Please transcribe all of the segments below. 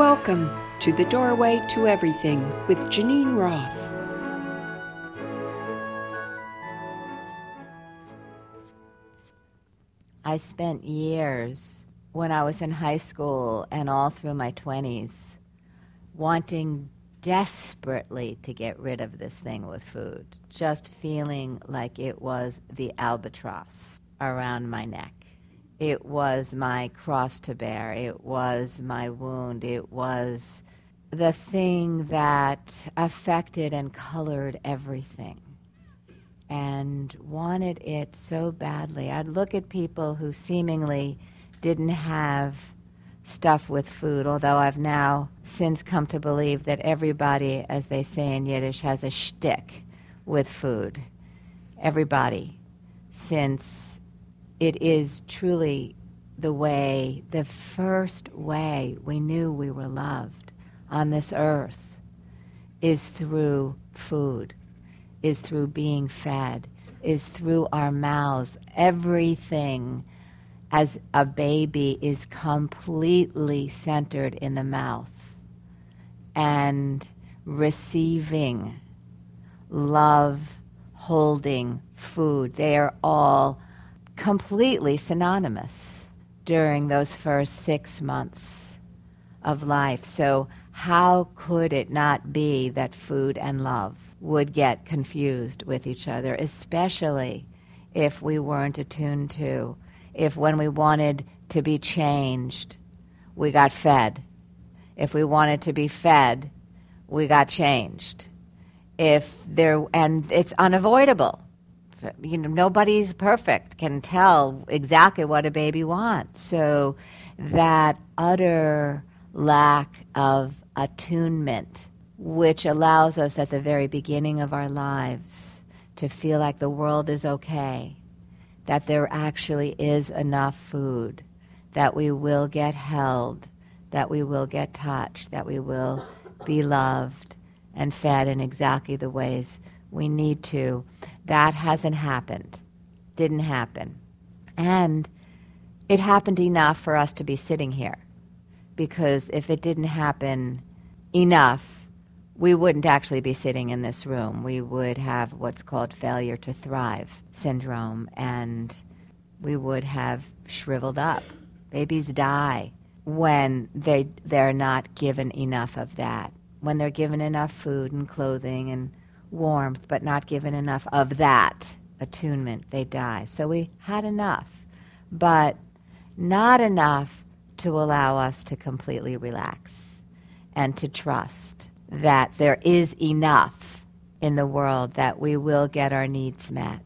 Welcome to The Doorway to Everything with Geneen Roth. I spent years when I was in high school and all through my 20s wanting desperately to get rid of this thing with food, just feeling like it was the albatross around my neck. It was my cross to bear. It was my wound. It was the thing that affected and colored everything and wanted it so badly. I'd look at people who seemingly didn't have stuff with food, although I've now since come to believe that everybody, as they say in Yiddish, has a shtick with food. Everybody, since it is truly the way, the first way we knew we were loved on this earth is through food, is through being fed, is through our mouths. Everything as a baby is completely centered in the mouth and receiving love, holding food. They are all completely synonymous during those first six months of life. So, how could it not be that food and love would get confused with each other, especially if we weren't attuned to if when we wanted to be changed, we got fed. If we wanted to be fed, we got changed. If there, and it's unavoidable. You know, nobody's perfect, can tell exactly what a baby wants. So that utter lack of attunement, which allows us at the very beginning of our lives to feel like the world is okay, that there actually is enough food, that we will get held, that we will get touched, that we will be loved and fed in exactly the ways we need to. That hasn't happened. Didn't happen. And it happened enough for us to be sitting here. Because if it didn't happen enough, we wouldn't actually be sitting in this room. We would have what's called failure to thrive syndrome, and we would have shriveled up. Babies die when they, they're not given enough of that, when they're given enough food and clothing and warmth, but not given enough of that attunement, they die. So we had enough, but not enough to allow us to completely relax and to trust that there is enough in the world that we will get our needs met.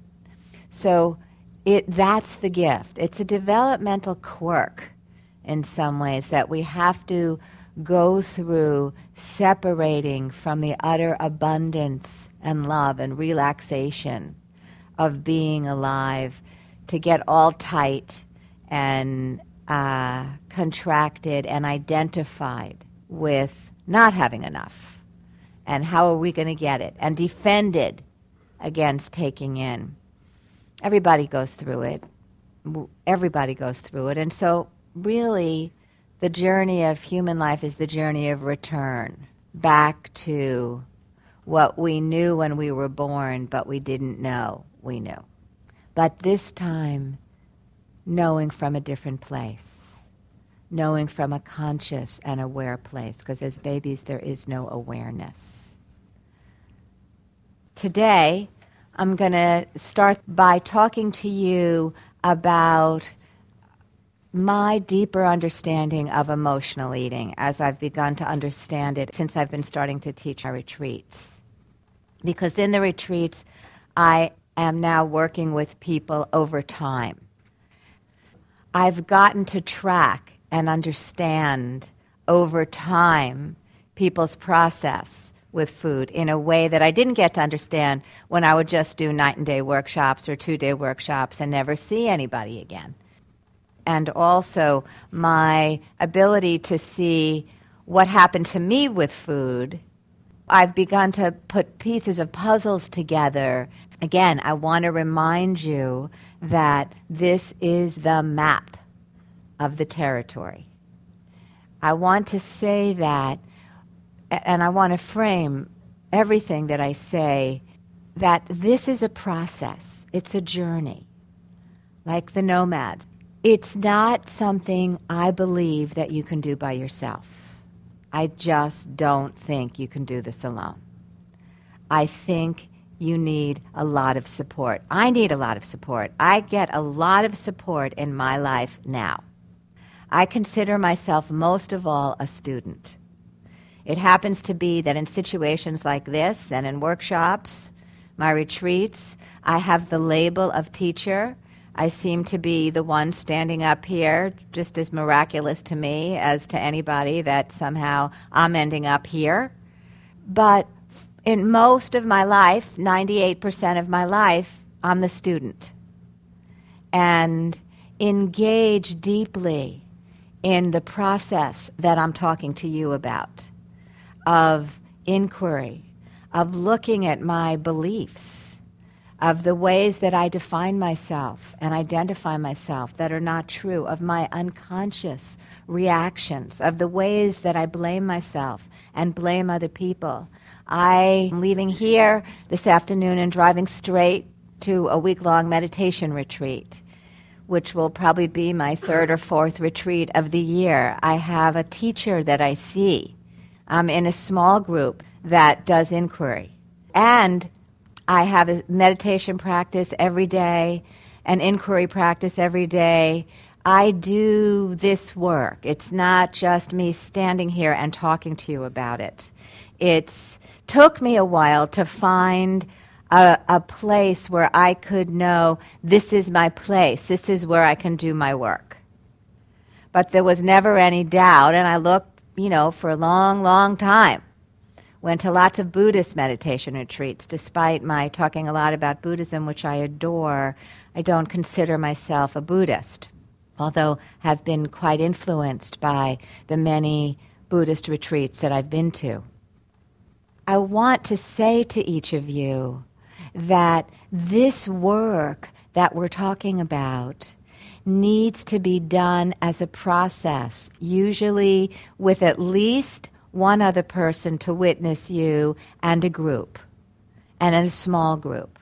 So it, that's the gift. It's a developmental quirk in some ways that we have to go through separating from the utter abundance and love and relaxation of being alive to get all tight and uh, contracted and identified with not having enough and how are we going to get it and defended against taking in. Everybody goes through it. Everybody goes through it. And so, really, the journey of human life is the journey of return back to what we knew when we were born, but we didn't know we knew. But this time, knowing from a different place knowing from a conscious and aware place, because as babies, there is no awareness. Today, I'm going to start by talking to you about my deeper understanding of emotional eating as I've begun to understand it since I've been starting to teach our retreats. Because in the retreats, I am now working with people over time. I've gotten to track and understand over time people's process with food in a way that I didn't get to understand when I would just do night and day workshops or two day workshops and never see anybody again. And also my ability to see what happened to me with food. I've begun to put pieces of puzzles together. Again, I want to remind you that this is the map of the territory. I want to say that, and I want to frame everything that I say that this is a process, it's a journey, like the nomads. It's not something I believe that you can do by yourself. I just don't think you can do this alone. I think you need a lot of support. I need a lot of support. I get a lot of support in my life now. I consider myself most of all a student. It happens to be that in situations like this and in workshops, my retreats, I have the label of teacher. I seem to be the one standing up here, just as miraculous to me as to anybody that somehow I'm ending up here. But in most of my life, 98% of my life, I'm the student. And engage deeply in the process that I'm talking to you about of inquiry, of looking at my beliefs, of the ways that I define myself and identify myself that are not true, of my unconscious reactions, of the ways that I blame myself and blame other people. I'm leaving here this afternoon and driving straight to a week long meditation retreat which will probably be my third or fourth retreat of the year. I have a teacher that I see I'm in a small group that does inquiry. And I have a meditation practice every day, an inquiry practice every day. I do this work. It's not just me standing here and talking to you about it. It's took me a while to find a, a place where I could know this is my place, this is where I can do my work. But there was never any doubt, and I looked you know, for a long, long time. Went to lots of Buddhist meditation retreats, despite my talking a lot about Buddhism, which I adore. I don't consider myself a Buddhist, although have been quite influenced by the many Buddhist retreats that I've been to. I want to say to each of you that this work that we're talking about needs to be done as a process, usually with at least one other person to witness you and a group, and in a small group.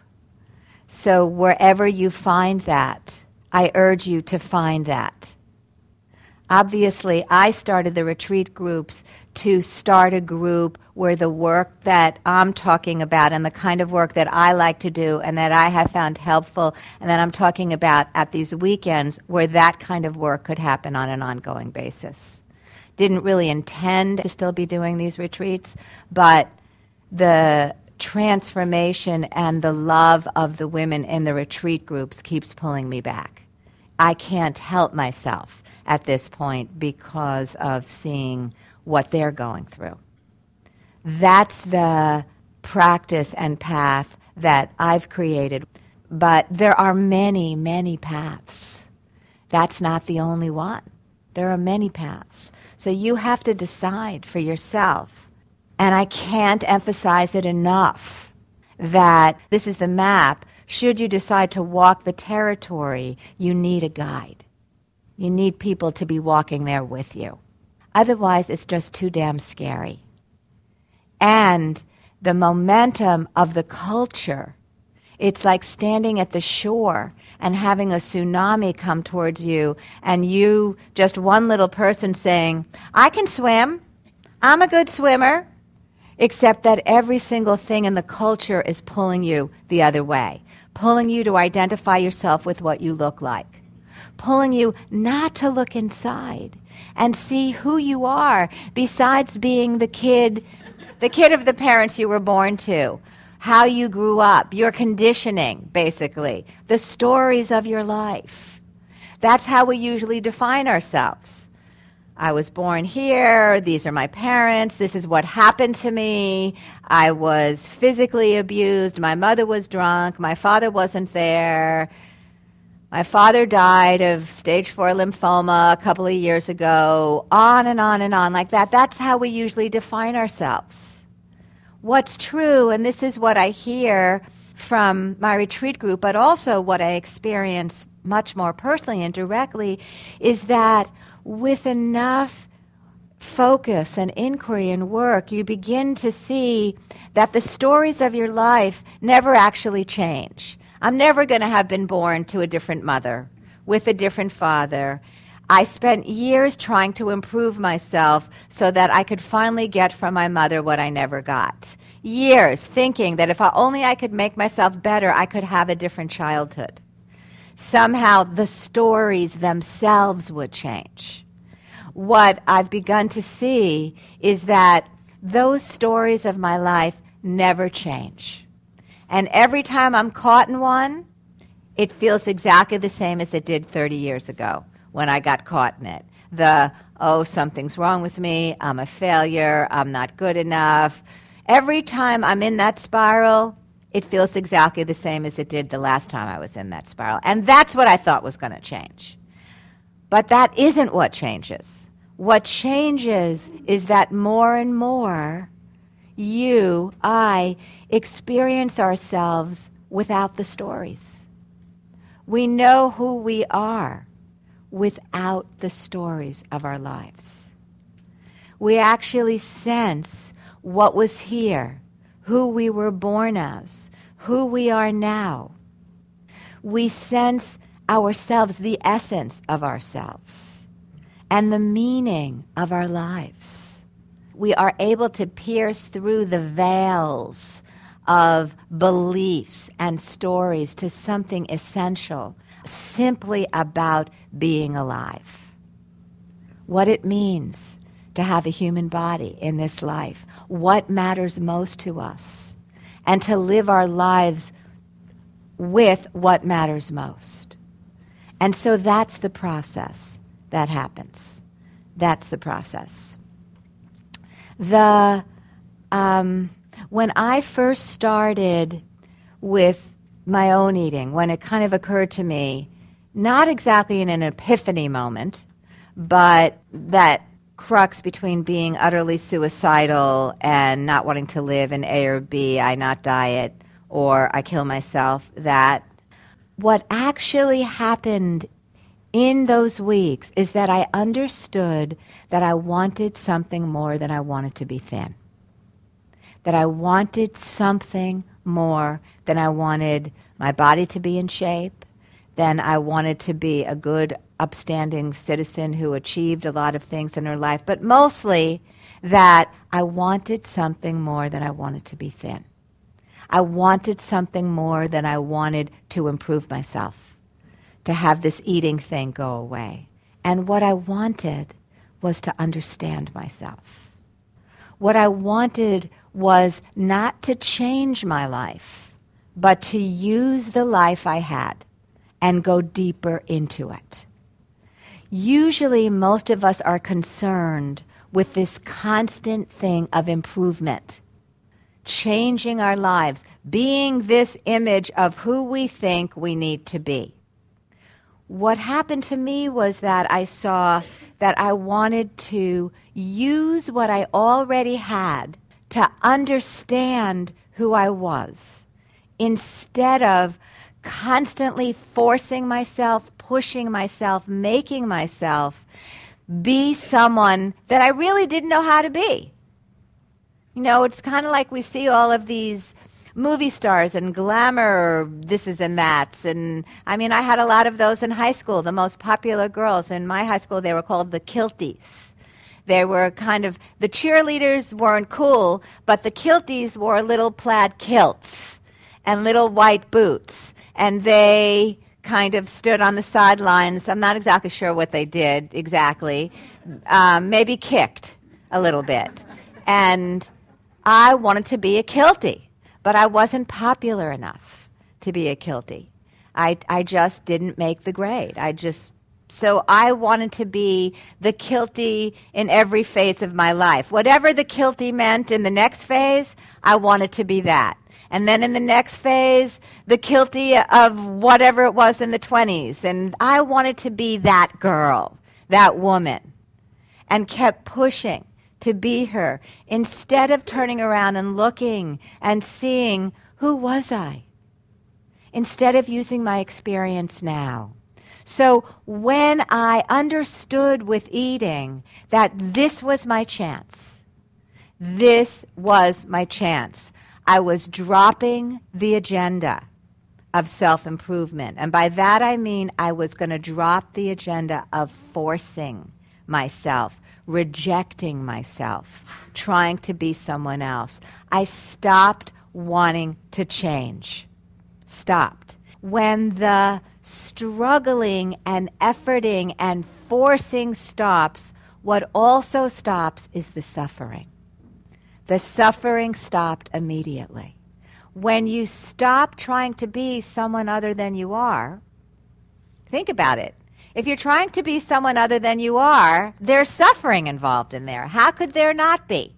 So, wherever you find that, I urge you to find that. Obviously, I started the retreat groups to start a group where the work that I'm talking about and the kind of work that I like to do and that I have found helpful and that I'm talking about at these weekends, where that kind of work could happen on an ongoing basis. Didn't really intend to still be doing these retreats, but the transformation and the love of the women in the retreat groups keeps pulling me back. I can't help myself at this point because of seeing what they're going through. That's the practice and path that I've created. But there are many, many paths. That's not the only one. There are many paths. So you have to decide for yourself. And I can't emphasize it enough that this is the map. Should you decide to walk the territory, you need a guide. You need people to be walking there with you. Otherwise, it's just too damn scary. And the momentum of the culture, it's like standing at the shore and having a tsunami come towards you, and you, just one little person saying, I can swim, I'm a good swimmer, except that every single thing in the culture is pulling you the other way, pulling you to identify yourself with what you look like. Pulling you not to look inside and see who you are besides being the kid the kid of the parents you were born to how you grew up your conditioning basically the stories of your life that's how we usually define ourselves I was born here. These are my parents. This is what happened to me. I was physically abused. My mother was drunk. My father wasn't there. My father died of stage four lymphoma a couple of years ago, on and on and on like that. That's how we usually define ourselves. What's true, and this is what I hear from my retreat group, but also what I experience much more personally and directly, is that with enough focus and inquiry and work, you begin to see that the stories of your life never actually change. I'm never going to have been born to a different mother, with a different father. I spent years trying to improve myself so that I could finally get from my mother what I never got. Years thinking that if only I could make myself better, I could have a different childhood. Somehow the stories themselves would change. What I've begun to see is that those stories of my life never change. And every time I'm caught in one, it feels exactly the same as it did 30 years ago when I got caught in it. The, oh, something's wrong with me, I'm a failure, I'm not good enough. Every time I'm in that spiral, it feels exactly the same as it did the last time I was in that spiral. And that's what I thought was going to change. But that isn't what changes. What changes is that more and more you, I, experience ourselves without the stories. We know who we are without the stories of our lives. We actually sense what was here, who we were born as, who we are now. We sense ourselves, the essence of ourselves, and the meaning of our lives we are able to pierce through the veils of beliefs and stories to something essential, simply about being alive. What it means to have a human body in this life, what matters most to us, and to live our lives with what matters most. And so that's the process that happens. That's the process the um, when I first started with my own eating, when it kind of occurred to me, not exactly in an epiphany moment, but that crux between being utterly suicidal and not wanting to live in A or B, I not diet, or I kill myself, that what actually happened in those weeks is that I understood that I wanted something more than I wanted to be thin. That I wanted something more than I wanted my body to be in shape, than I wanted to be a good, upstanding citizen who achieved a lot of things in her life, but mostly that I wanted something more than I wanted to be thin. I wanted something more than I wanted to improve myself to have this eating thing go away. And what I wanted was to understand myself. What I wanted was not to change my life, but to use the life I had and go deeper into it. Usually, most of us are concerned with this constant thing of improvement, changing our lives, being this image of who we think we need to be what happened to me was that I saw that I wanted to use what I already had to understand who I was instead of constantly forcing myself, pushing myself, making myself be someone that I really didn't know how to be. You know, it's kind of like we see all of these movie stars and glamour this is and that's. And i mean i had a lot of those in high school the most popular girls. In my high school they were called the kilties. They were kind of the cheerleaders weren't cool but the kilties wore little plaid kilts and little white boots. And they kind of stood on the sidelines. I'm not exactly sure what they did exactly. Um, maybe kicked a little bit. And i wanted to be a kiltie but I wasn't popular enough to be a kiltie. I, I just didn't make the grade. I just so I wanted to be the kiltie in every phase of my life. Whatever the kiltie meant in the next phase, I wanted to be that. And then in the next phase, the kiltie of whatever it was in the 20s. And I wanted to be that girl, that woman, and kept pushing to be her instead of turning around and looking and seeing who was I? Instead of using my experience now So when I understood with eating that this was my chance, this was my chance, I was dropping the agenda of self improvement. And by that I mean I was going to drop the agenda of forcing myself, rejecting myself, trying to be someone else. I stopped wanting to change. Stopped. When the struggling and efforting and forcing stops, what also stops is the suffering. The suffering stopped immediately. When you stop trying to be someone other than you are, think about it. If you're trying to be someone other than you are, there's suffering involved in there. How could there not be?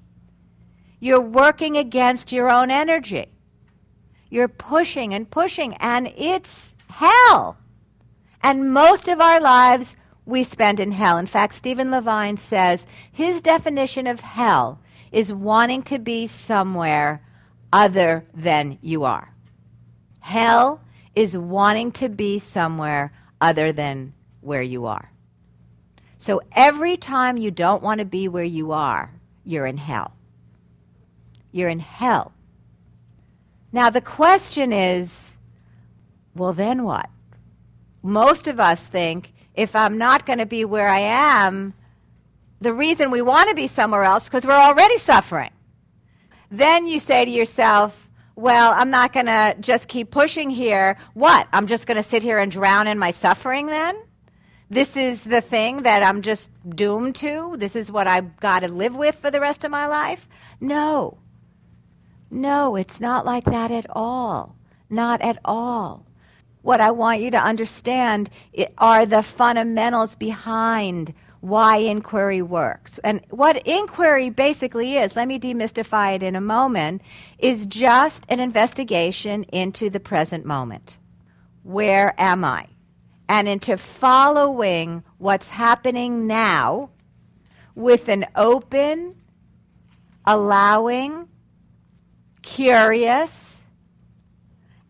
You're working against your own energy. You're pushing and pushing, and it's hell. And most of our lives we spend in hell. In fact, Stephen Levine says his definition of hell is wanting to be somewhere other than you are. Hell is wanting to be somewhere other than where you are. So every time you don't want to be where you are, you're in hell. You're in hell. Now, the question is well, then what? Most of us think if I'm not going to be where I am, the reason we want to be somewhere else because we're already suffering. Then you say to yourself, well, I'm not going to just keep pushing here. What? I'm just going to sit here and drown in my suffering then? This is the thing that I'm just doomed to? This is what I've got to live with for the rest of my life? No. No, it's not like that at all. Not at all. What I want you to understand are the fundamentals behind why inquiry works. And what inquiry basically is, let me demystify it in a moment, is just an investigation into the present moment. Where am I? And into following what's happening now with an open, allowing, curious,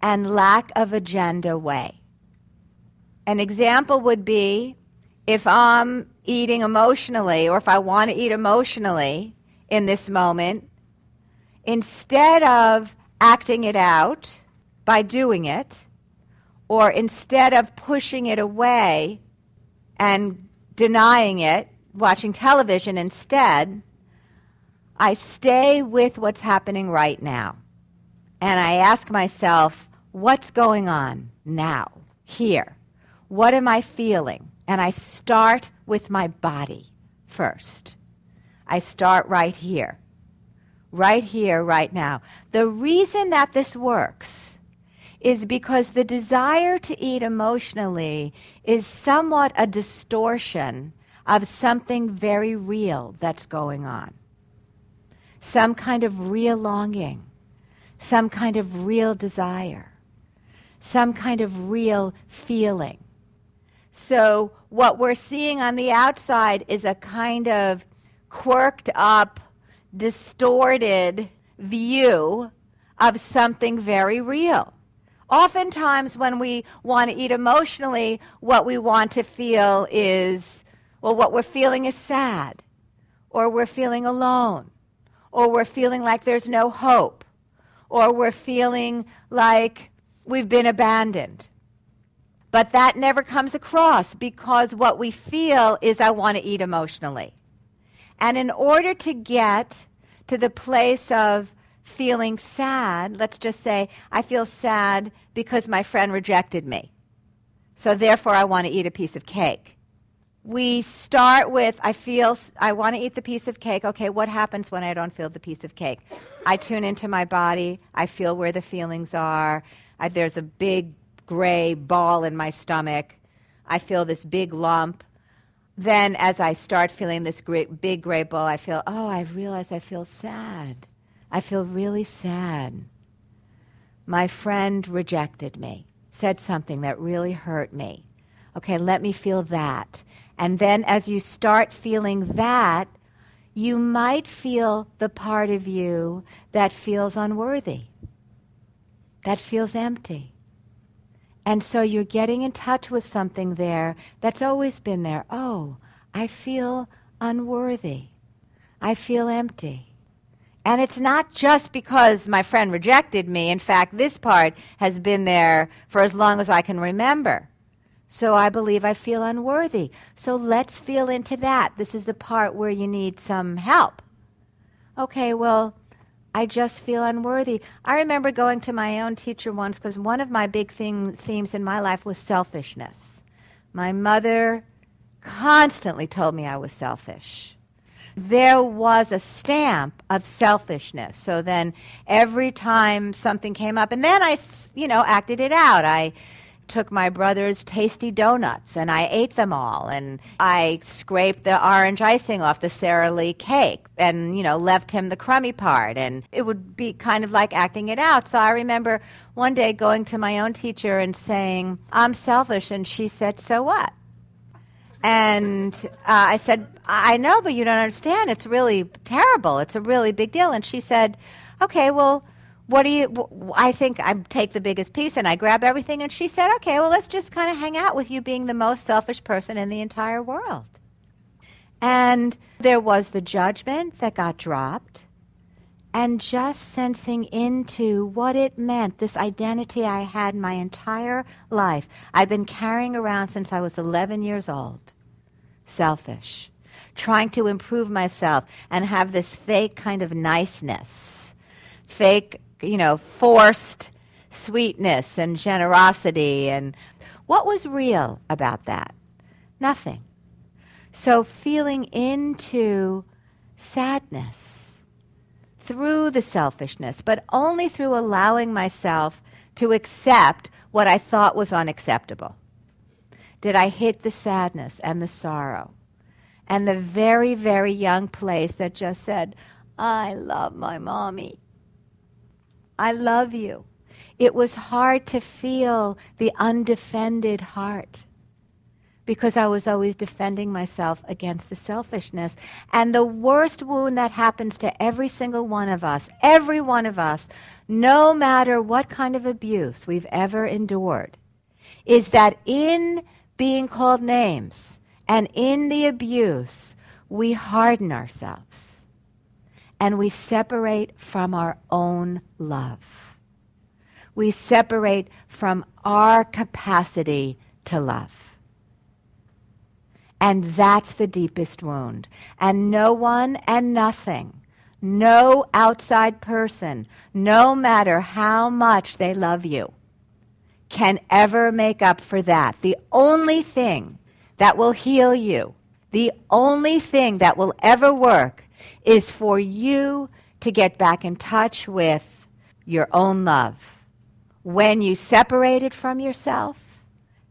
and lack of agenda way. An example would be if I'm eating emotionally or if I want to eat emotionally in this moment, instead of acting it out by doing it, or instead of pushing it away and denying it, watching television instead, I stay with what's happening right now. And I ask myself, what's going on now, here? What am I feeling? And I start with my body first. I start right here, right here, right now. The reason that this works is because the desire to eat emotionally is somewhat a distortion of something very real that's going on. Some kind of real longing, some kind of real desire, some kind of real feeling. So, what we're seeing on the outside is a kind of quirked up, distorted view of something very real. Oftentimes, when we want to eat emotionally, what we want to feel is well, what we're feeling is sad, or we're feeling alone, or we're feeling like there's no hope, or we're feeling like we've been abandoned. But that never comes across because what we feel is I want to eat emotionally. And in order to get to the place of feeling sad, let's just say I feel sad because my friend rejected me. So therefore I want to eat a piece of cake. We start with I feel I want to eat the piece of cake. Okay, what happens when I don't feel the piece of cake? I tune into my body. I feel where the feelings are. I, there's a big gray ball in my stomach. I feel this big lump. Then, as I start feeling this great, big gray ball, I feel, oh, I realize I feel sad. I feel really sad. My friend rejected me, said something that really hurt me. Okay, let me feel that. And then, as you start feeling that, you might feel the part of you that feels unworthy, that feels empty And so you're getting in touch with something there that's always been there. Oh, I feel unworthy. I feel empty. And it's not just because my friend rejected me. In fact, this part has been there for as long as I can remember. So I believe I feel unworthy. So let's feel into that. This is the part where you need some help. Okay, well, I just feel unworthy. I remember going to my own teacher once because one of my big theme, themes in my life was selfishness. My mother constantly told me I was selfish. There was a stamp of selfishness. So then every time something came up, and then I, you know, acted it out. I took my brother's tasty donuts and I ate them all. And I scraped the orange icing off the Sara Lee cake and, you know, left him the crummy part. And it would be kind of like acting it out. So I remember one day going to my own teacher and saying, I'm selfish. And she said, So what? And uh, I said, I know, but you don't understand. It's really terrible. It's a really big deal. And she said, Okay, well, what do you i think i take the biggest piece and i grab everything and she said okay well let's just kind of hang out with you being the most selfish person in the entire world and there was the judgment that got dropped and just sensing into what it meant this identity i had my entire life i'd been carrying around since i was 11 years old selfish trying to improve myself and have this fake kind of niceness fake you know, forced sweetness and generosity. And what was real about that? Nothing. So feeling into sadness through the selfishness, but only through allowing myself to accept what I thought was unacceptable. Did I hit the sadness and the sorrow and the very, very young place that just said, I love my mommy. I love you. It was hard to feel the undefended heart because I was always defending myself against the selfishness. And the worst wound that happens to every single one of us, every one of us, no matter what kind of abuse we've ever endured, is that in being called names and in the abuse, we harden ourselves and we separate from our own love. We separate from our capacity to love. And that's the deepest wound. And no one and nothing, no outside person, no matter how much they love you, can ever make up for that. The only thing that will heal you, the only thing that will ever work is for you to get back in touch with your own love. When you separated from yourself,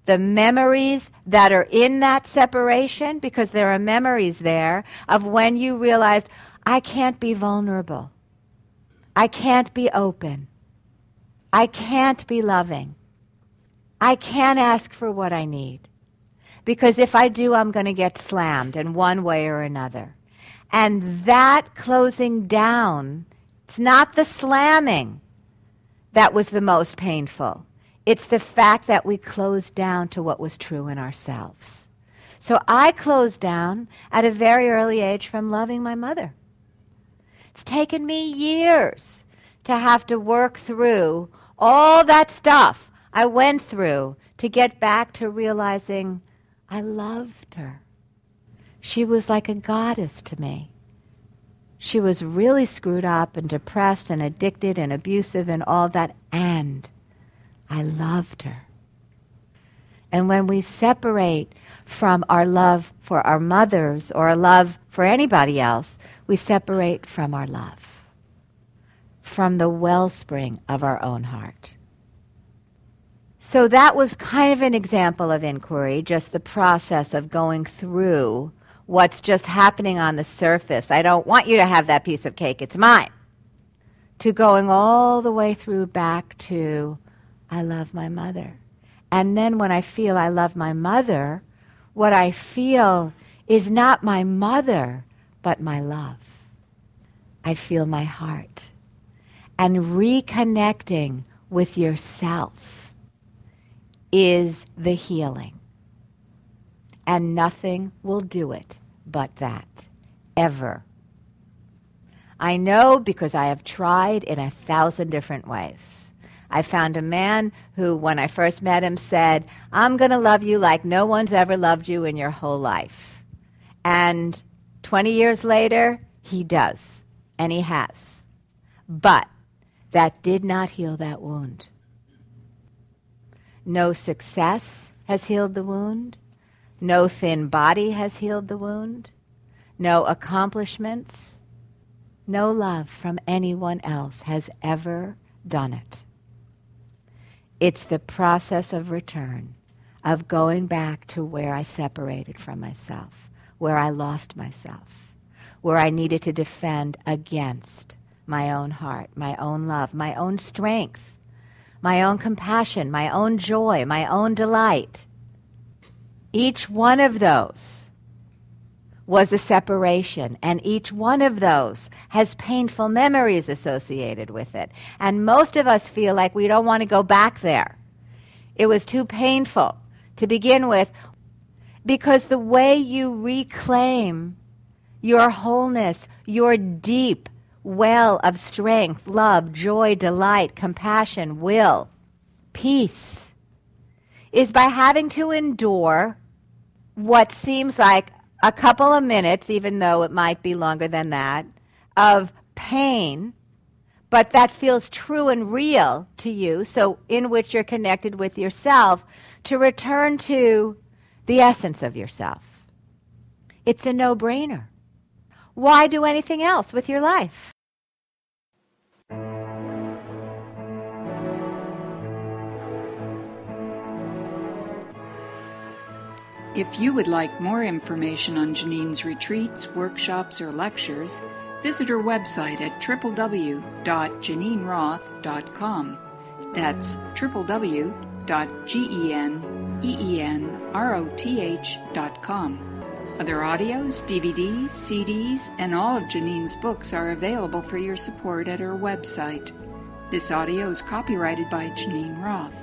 the memories that are in that separation, because there are memories there of when you realized, I can't be vulnerable. I can't be open. I can't be loving. I can't ask for what I need. Because if I do, I'm going to get slammed in one way or another. And that closing down, it's not the slamming that was the most painful. It's the fact that we closed down to what was true in ourselves. So I closed down at a very early age from loving my mother. It's taken me years to have to work through all that stuff I went through to get back to realizing I loved her. She was like a goddess to me. She was really screwed up and depressed and addicted and abusive and all that, and I loved her. And when we separate from our love for our mothers or our love for anybody else, we separate from our love, from the wellspring of our own heart. So that was kind of an example of inquiry, just the process of going through what's just happening on the surface. I don't want you to have that piece of cake, it's mine. To going all the way through back to, I love my mother. And then when I feel I love my mother, what I feel is not my mother, but my love. I feel my heart. And reconnecting with yourself is the healing. And nothing will do it but that, ever. I know because I have tried in a thousand different ways. I found a man who, when I first met him, said, I'm going to love you like no one's ever loved you in your whole life. And 20 years later, he does, and he has. But that did not heal that wound. No success has healed the wound. No thin body has healed the wound. No accomplishments. No love from anyone else has ever done it. It's the process of return, of going back to where I separated from myself, where I lost myself, where I needed to defend against my own heart, my own love, my own strength, my own compassion, my own joy, my own delight. Each one of those was a separation, and each one of those has painful memories associated with it. And most of us feel like we don't want to go back there. It was too painful to begin with, because the way you reclaim your wholeness, your deep, well of strength, love, joy, delight, compassion, will, peace, is by having to endure what seems like a couple of minutes, even though it might be longer than that, of pain, but that feels true and real to you, so in which you're connected with yourself, to return to the essence of yourself. It's a no brainer. Why do anything else with your life? If you would like more information on Geneen's retreats, workshops, or lectures, visit her website at www.geneenroth.com. That's www.geneenroth.com. Other audios, DVDs, CDs, and all of Geneen's books are available for your support at her website. This audio is copyrighted by Geneen Roth.